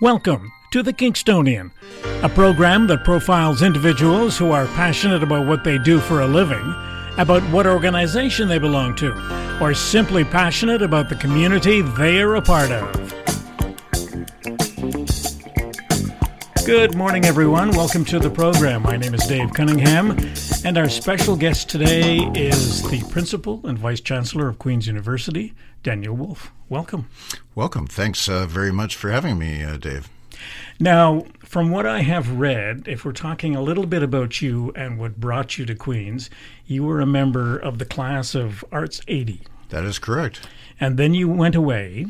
Welcome to The Kingstonian, a program that profiles individuals who are passionate about what they do for a living, about what organization they belong to, or simply passionate about the community they are a part of. Good morning, everyone. Welcome to the program. My name is Dave Cunningham, and our special guest today is the Principal and Vice Chancellor of Queen's University, Daniel Woolf. Welcome. Welcome. Thanks uh, very much for having me, uh, Dave. Now, from what I have read, if we're talking a little bit about you and what brought you to Queen's, you were a member of the class of Arts 80. That is correct. And then you went away.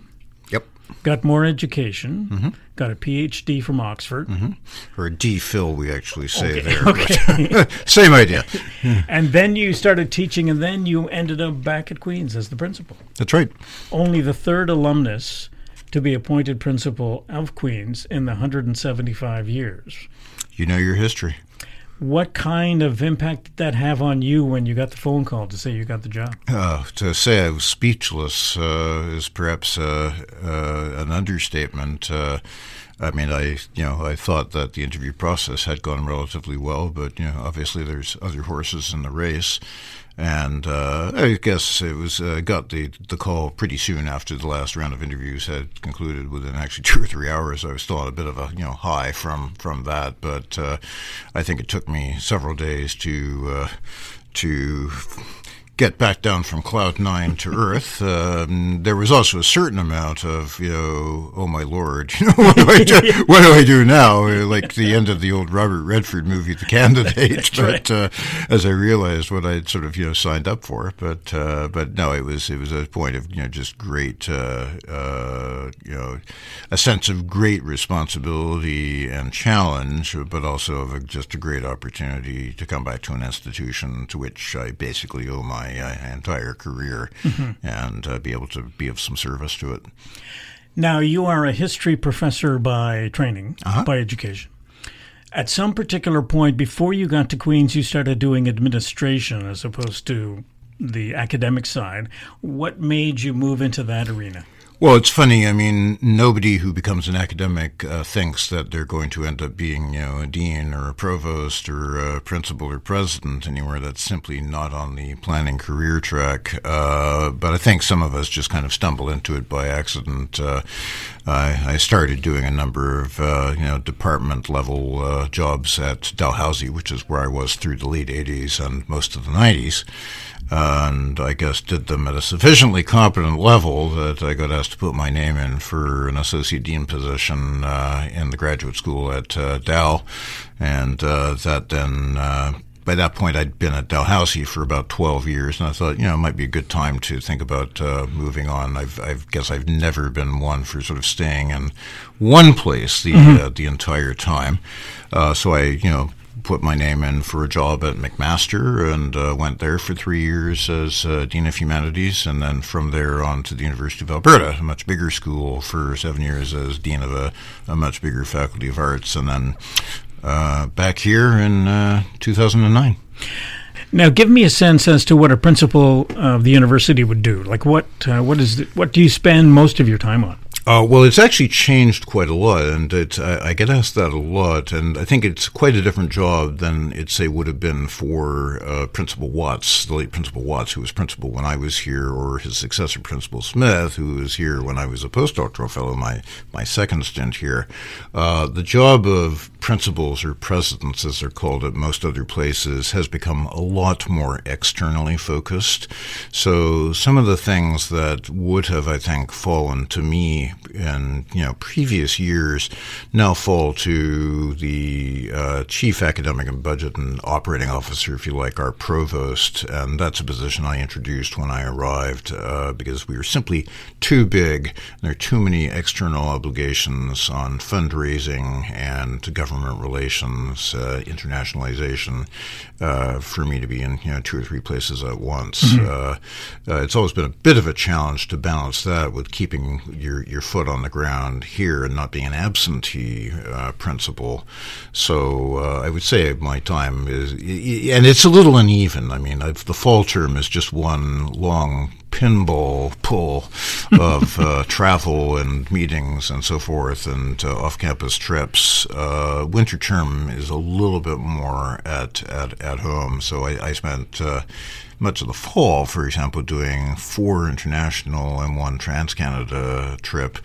Got more education, mm-hmm. got a PhD from Oxford, mm-hmm. Or a DPhil, we actually say Okay, there. okay. Same idea. and then you started teaching, and then you ended up back at Queen's as the principal. That's right. Only the third alumnus to be appointed principal of Queen's in the 175 years. You know your history. What kind of impact did that have on you when you got the phone call to say you got the job? Uh, to say I was speechless uh, is perhaps uh, uh, an understatement. Uh, I mean, I you know I thought that the interview process had gone relatively well, but you know obviously there's other horses in the race, and uh, I guess it was uh, got the the call pretty soon after the last round of interviews had concluded. Within actually two or three hours, I was still on a bit of a you know high from from that, but uh, I think it took me several days to uh, to get back down from cloud nine to earth. Um, there was also a certain amount of, you know, oh my lord, you know, what do I do? What do I do now? Like the end of the old Robert Redford movie, The Candidate. but uh, as I realized what I'd sort of, you know, signed up for, but uh, but no, it was it was a point of, you know, just great, uh, uh, you know, a sense of great responsibility and challenge, but also of a, just a great opportunity to come back to an institution to which I basically owe my uh, entire career and uh, be able to be of some service to it. Now, you are a history professor by training, by education. At some particular point before you got to Queen's, you started doing administration as opposed to the academic side. What made you move into that arena? Well, it's funny. I mean, nobody who becomes an academic uh, thinks that they're going to end up being, you know, a dean or a provost or a principal or president anywhere. That's simply not on the planning career track. Uh, but I think some of us just kind of stumble into it by accident. Uh, I, I started doing a number of, uh, you know, department level uh, jobs at Dalhousie, which is where I was through the late 80s and most of the 90s and I guess did them at a sufficiently competent level that I got asked to put my name in for an associate dean position uh, in the graduate school at uh, Dow, and uh, that then. Uh, by that point, I'd been at Dalhousie for about 12 years, and I thought, you know, it might be a good time to think about uh, moving on. I've, I guess I've never been one for sort of staying in one place the uh, the entire time. Uh, so I, you know, put my name in for a job at McMaster and uh, went there for three years as uh, Dean of Humanities, and then from there on to the University of Alberta, a much bigger school, for seven years as Dean of a, a much bigger Faculty of Arts, and then uh, back here in uh, 2009. Now, give me a sense as to what a principal of the university would do. Like, what uh, what is the, what do you spend most of your time on? Uh, well, it's actually changed quite a lot, and I, I get asked that a lot, and I think it's quite a different job than it say would have been for uh, Principal Watts, the late Principal Watts, who was principal when I was here, or his successor, Principal Smith, who was here when I was a postdoctoral fellow, my my second stint here. Uh, the job of principals or presidents, as they're called at most other places, has become a lot more externally focused. So some of the things that would have, I think, fallen to me in you know previous years now fall to the uh, chief academic and budget and operating officer, if you like, our provost, and that's a position I introduced when I arrived uh, because we were simply too big. And there are too many external obligations on fundraising and government relations, uh, internationalization, uh, for me to be in you know two or three places at once. Uh, uh, it's always been a bit of a challenge to balance that with keeping your your foot on the ground here and not being an absentee uh, principal. So uh, I would say my time is, and it's a little uneven. I mean, I've, the fall term is just one long pinball pull of uh, travel and meetings and so forth and uh, off-campus trips. Uh, winter term is a little bit more at at, at home, so I, I spent uh, much of the fall, for example, doing four international and one Trans Canada trip.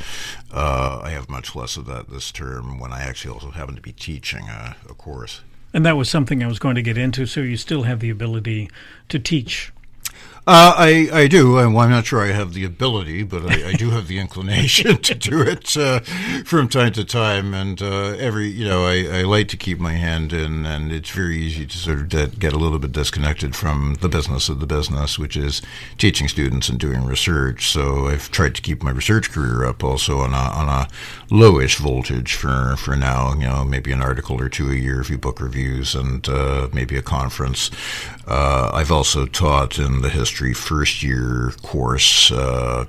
Uh, I have much less of that this term when I actually also happen to be teaching a, a course. And that was something I was going to get into. So you still have the ability to teach uh, I, I do. Well, I'm not sure I have the ability, but I, I do have the inclination to do it uh, from time to time. And uh, every, you know, I, I like to keep my hand in, and it's very easy to sort of de- get a little bit disconnected from the business of the business, which is teaching students and doing research. So I've tried to keep my research career up also on a, on a lowish voltage for, for now, you know, maybe an article or two a year, a few book reviews, and uh, maybe a conference. Uh, I've also taught in the history first year course. Uh,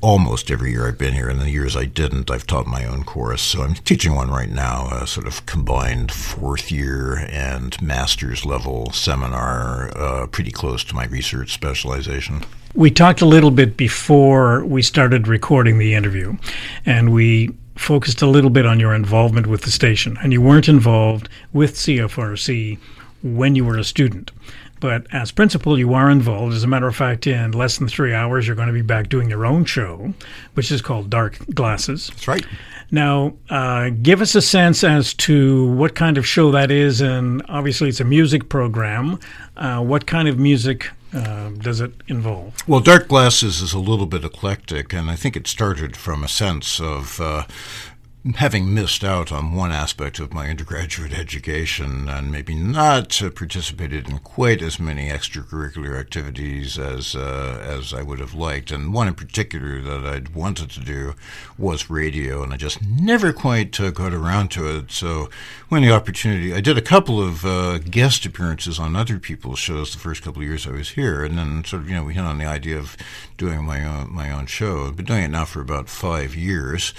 almost every year I've been here. In the years I didn't, I've taught my own course. So I'm teaching one right now, a sort of combined fourth year and master's level seminar, uh, pretty close to my research specialization. We talked a little bit before we started recording the interview, and we focused a little bit on your involvement with the station. And you weren't involved with CFRC when you were a student. But as principal, you are involved. As a matter of fact, in less than three hours, you're going to be back doing your own show, which is called Dark Glasses. That's right. Now, uh, give us a sense as to what kind of show that is. And obviously, it's a music program. Uh, what kind of music uh, does it involve? Well, Dark Glasses is a little bit eclectic, and I think it started from a sense of uh, having missed out on one aspect of my undergraduate education and maybe not uh, participated in quite as many extracurricular activities as uh, as I would have liked, and one in particular that I'd wanted to do was radio, and I just never quite uh, got around to it. So when the opportunity, I did a couple of uh, guest appearances on other people's shows the first couple of years I was here, and then sort of you know we hit on the idea of doing my own my own show. I've been doing it now for about five years.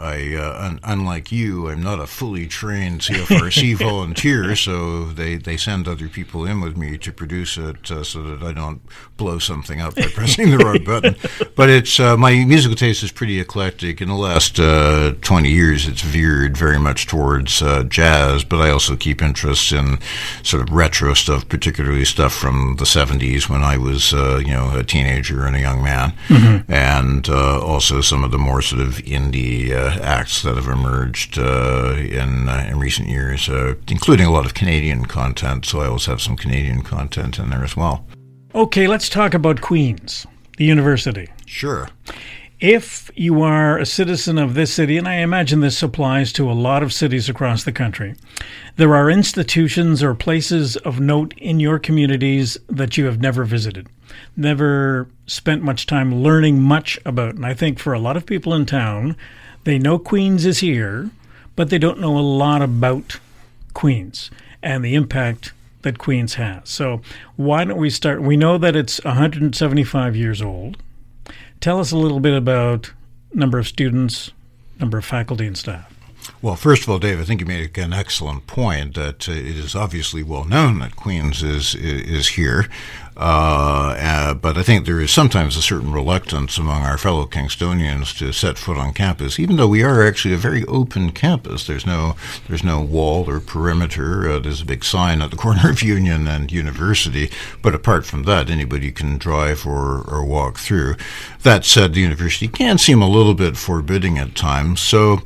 I, uh, un- unlike you, I'm not a fully trained CFRC volunteer, so they, they send other people in with me to produce it uh, so that I don't blow something up by pressing the wrong button. But it's uh, my musical taste is pretty eclectic. In the last uh, 20 years, it's veered very much towards uh, jazz, but I also keep interest in sort of retro stuff, particularly stuff from the 70s when I was, you know, a teenager and a young man, mm-hmm. and also some of the more sort of indie uh, acts that have emerged uh, in uh, in recent years, uh, including a lot of Canadian content. So I always have some Canadian content in there as well. Okay, let's talk about Queen's, the university. Sure. If you are a citizen of this city, and I imagine this applies to a lot of cities across the country, there are institutions or places of note in your communities that you have never visited, never spent much time learning much about. And I think for a lot of people in town, they know Queen's is here, but they don't know a lot about Queen's and the impact that Queen's has. So, why don't we start? We know that it's 175 years old. Tell us a little bit about number of students, number of faculty and staff. Well, first of all, Dave, I think you made an excellent point that uh, it is obviously well known that Queen's is is here. Uh, uh, but I think there is sometimes a certain reluctance among our fellow Kingstonians to set foot on campus, even though we are actually a very open campus. There's no there's no wall or perimeter. Uh, there's a big sign at the corner of Union and University, but apart from that, anybody can drive or, or walk through. That said, the university can seem a little bit forbidding at times. So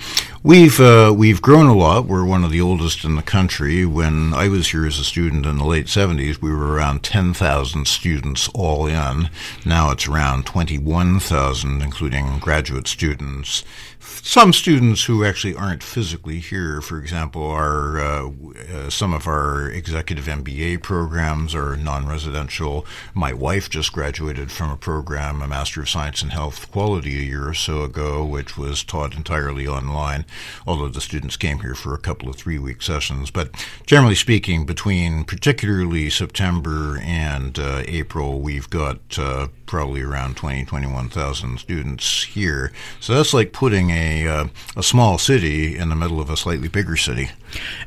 we've uh, we've grown a lot. We're one of the oldest in the country. When I was here as a student in the late 70s, we were around 10,000 students all in. Now it's around 21,000, including graduate students some students who actually aren't physically here, for example, are uh, uh, some of our executive MBA programs are non-residential. My wife just graduated from a program, a Master of Science in Health Quality, a year or so ago, which was taught entirely online. Although the students came here for a couple of three-week sessions, but generally speaking, between particularly September and uh, April, we've got uh, probably around 20, 21,000 students here. So that's like putting a, uh, a small city in the middle of a slightly bigger city.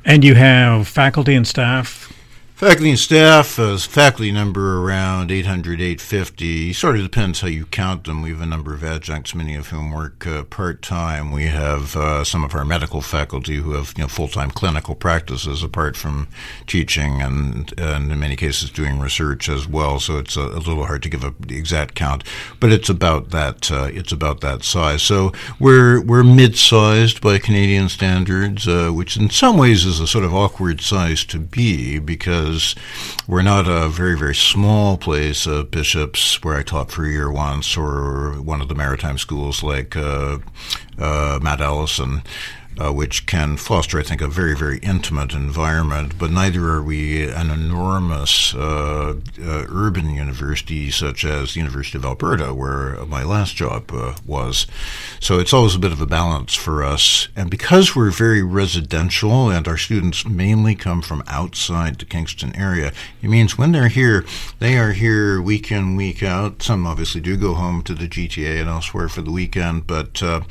And you have faculty and staff Faculty and staff, uh, faculty number around 800, 850. Sort of depends how you count them. We have a number of adjuncts, many of whom work uh, part time. We have uh, some of our medical faculty who have you know, full time clinical practices apart from teaching and, and in many cases doing research as well. So it's a, a little hard to give a, the exact count, but it's about that. Uh, it's about that size. So we're we're mid sized by Canadian standards, uh, which in some ways is a sort of awkward size to be because we're not a very, very small place, uh, Bishop's, where I taught for a year once, or one of the maritime schools like uh, uh, Mount Allison uh, which can foster, I think, a very, very intimate environment. But neither are we an enormous uh, uh, urban university such as the University of Alberta, where my last job uh, was. So it's always a bit of a balance for us. And because we're very residential and our students mainly come from outside the Kingston area, it means when they're here, they are here week in, week out. Some obviously do go home to the GTA and elsewhere for the weekend, but uh,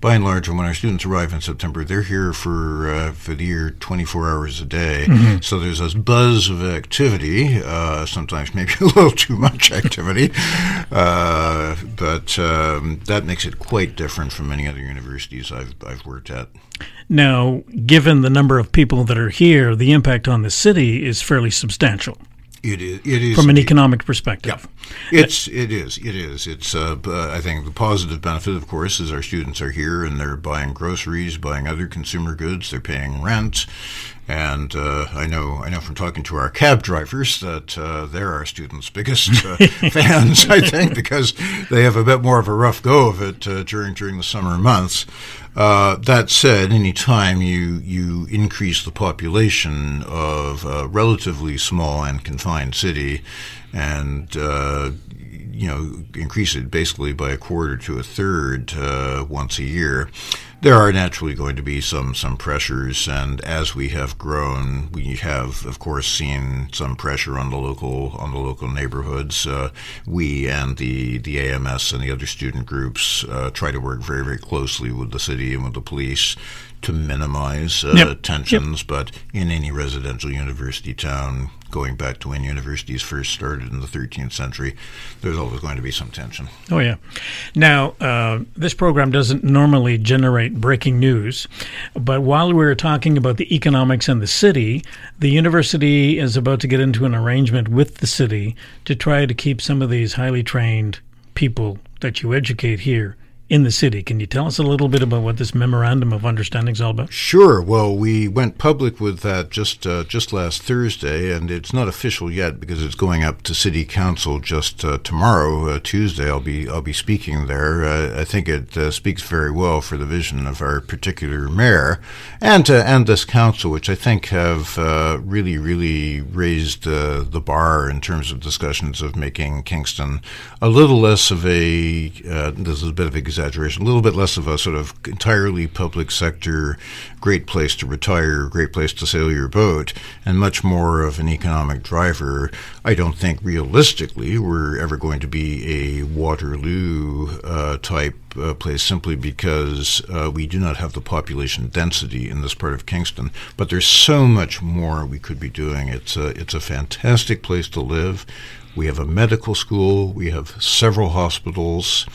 by and large, when our students arrive in September, they're here for uh, for the year 24 hours a day. Mm-hmm. So there's this buzz of activity. Uh, sometimes maybe a little too much activity, uh, but um, that makes it quite different from many other universities I've I've worked at. Now, given the number of people that are here, the impact on the city is fairly substantial. It is. It is from an economic perspective. Yeah, it's. It is. It is. It's. Uh, I think the positive benefit, of course, is our students are here and they're buying groceries, buying other consumer goods. They're paying rent, and uh, I know. I know from talking to our cab drivers that uh, they're our students' biggest uh, fans. I think because they have a bit more of a rough go of it uh, during during the summer months. Uh, that said, any time you you increase the population of a relatively small and confined city, and uh, you know increase it basically by a quarter to a third uh, once a year, there are naturally going to be some some pressures, and as we have grown, we have of course seen some pressure on the local on the local neighborhoods. Uh, we and the the AMS and the other student groups uh, try to work very very closely with the city and with the police to minimize uh, yep. tensions, yep. but in any residential university town, going back to when universities first started in the 13th century, there's always going to be some tension. Oh, yeah. Now, uh, this program doesn't normally generate breaking news, but while we were talking about the economics and the city, the university is about to get into an arrangement with the city to try to keep some of these highly trained people that you educate here in the city. Can you tell us a little bit about what this memorandum of understanding is all about? Sure. Well, we went public with that just uh, just last Thursday, and it's not official yet because it's going up to City Council just uh, tomorrow, uh, Tuesday. I'll be I'll be speaking there. Uh, I think it uh, speaks very well for the vision of our particular mayor and uh, and this council, which I think have really really raised the bar in terms of discussions of making Kingston a little less of a this is a bit of a exaggeration, a little bit less of a sort of entirely public sector, great place to retire, great place to sail your boat, and much more of an economic driver. I don't think realistically we're ever going to be a Waterloo uh, type uh, place simply because uh, we do not have the population density in this part of Kingston. But there's so much more we could be doing. It's a, it's a fantastic place to live. We have a medical school. We have several hospitals.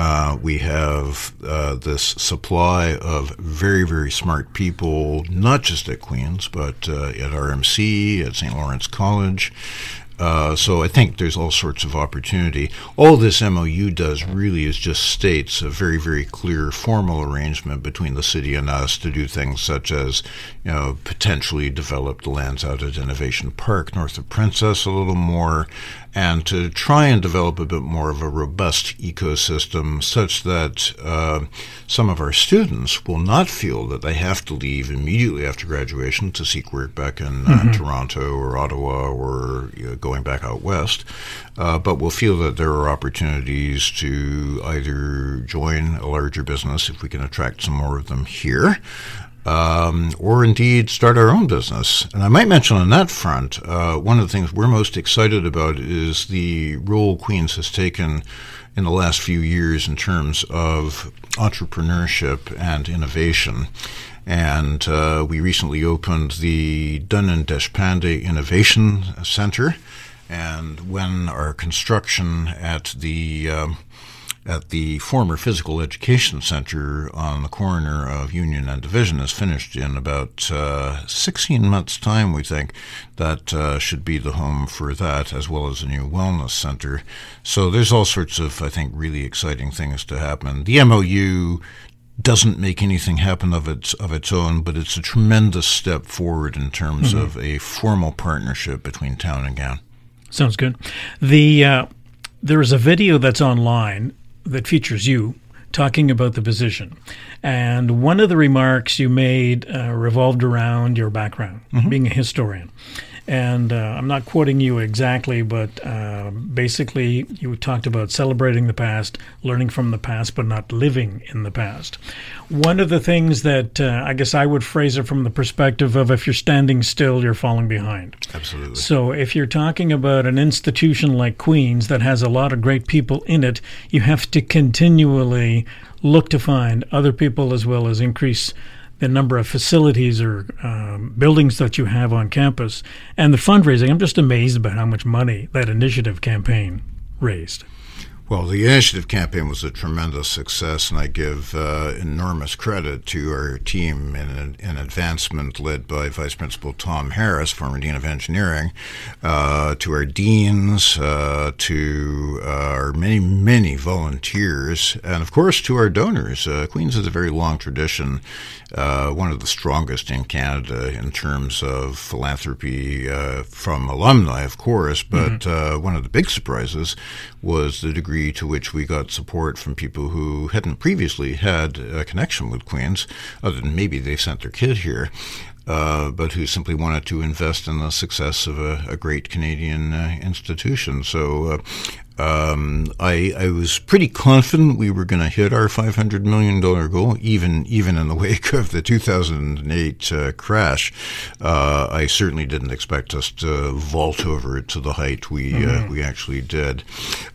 Uh, we have uh, this supply of very, very smart people, not just at Queen's, but uh, at RMC, at St. Lawrence College. Uh, so I think there's all sorts of opportunity. All this MOU does really is just states a very, very clear formal arrangement between the city and us to do things such as, you know, potentially develop the lands out at Innovation Park north of Princess a little more, and to try and develop a bit more of a robust ecosystem such that uh, some of our students will not feel that they have to leave immediately after graduation to seek work back in uh, mm-hmm. Toronto or Ottawa or you know, going back out west, uh, but will feel that there are opportunities to either join a larger business if we can attract some more of them here um, or indeed start our own business. And I might mention on that front, uh, one of the things we're most excited about is the role Queen's has taken in the last few years in terms of entrepreneurship and innovation. And uh, we recently opened the Dunin-Deshpande Innovation Center. And when our construction at the um, at the former Physical Education Center on the corner of Union and Division is finished in about uh, 16 months' time, we think. That uh, should be the home for that, as well as a new wellness center. So there's all sorts of, I think, really exciting things to happen. The MOU doesn't make anything happen of its of its own, but it's a tremendous step forward in terms mm-hmm. of a formal partnership between town and gown. Sounds good. The uh, there is a video that's online that features you talking about the position. And one of the remarks you made uh, revolved around your background, mm-hmm. being a historian. And uh, I'm not quoting you exactly, but uh, basically, you talked about celebrating the past, learning from the past, but not living in the past. One of the things that uh, I guess I would phrase it from the perspective of if you're standing still, you're falling behind. Absolutely. So if you're talking about an institution like Queen's that has a lot of great people in it, you have to continually look to find other people as well as increase the number of facilities or um, buildings that you have on campus and the fundraising. I'm just amazed about how much money that initiative campaign raised. Well, the initiative campaign was a tremendous success, and I give uh, enormous credit to our team in an, advancement led by Vice Principal Tom Harris, former Dean of Engineering, uh, to our deans, uh, to uh, our many, many volunteers, and of course to our donors. Uh, Queen's has a very long tradition, uh, one of the strongest in Canada in terms of philanthropy from alumni, of course, but mm-hmm. one of the big surprises was the degree degree to which we got support from people who hadn't previously had a connection with Queen's, other than maybe they sent their kid here. Uh, but who simply wanted to invest in the success of a, a great Canadian uh, institution. So uh, um, I, I, was pretty confident we were going to hit our $500 million goal, even even in the wake of the 2008 uh, crash. Uh, I certainly didn't expect us to vault over it to the height we uh, mm-hmm. uh, we actually did.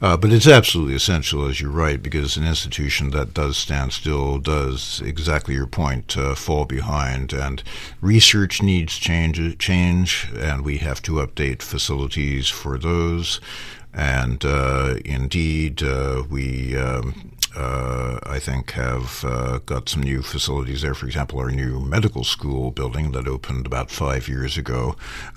Uh, but it's absolutely essential, as you're right, because an institution that does stand still does exactly your point uh, fall behind, and research needs change change, and we have to update facilities for those. And uh, indeed, uh, we um, uh, I think, have uh, got some new facilities there. For example, our new medical school building that opened about five years ago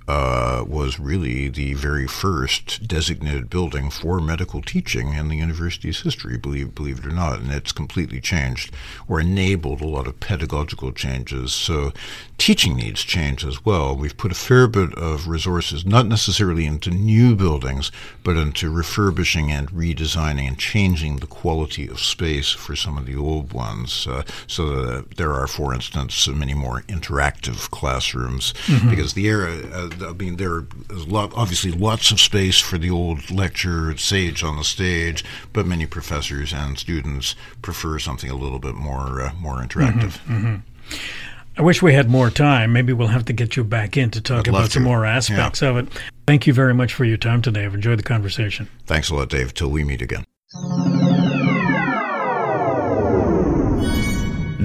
uh, was really the very first designated building for medical teaching in the university's history, believe, believe it or not. And it's completely changed or enabled a lot of pedagogical changes. So teaching needs change as well. We've put a fair bit of resources, not necessarily into new buildings, but into refurbishing and redesigning and changing the quality of space for some of the old ones, uh, so that there are, for instance, many more interactive classrooms. Mm-hmm. Because the era, uh, I mean, there is lot, obviously lots of space for the old lecture sage on the stage, but many professors and students prefer something a little bit more uh, more interactive. Mm-hmm, mm-hmm. I wish we had more time. Maybe we'll have to get you back in to talk I'd about some more aspects yeah. of it. Thank you very much for your time today. I've enjoyed the conversation. Thanks a lot, Dave. Till we meet again.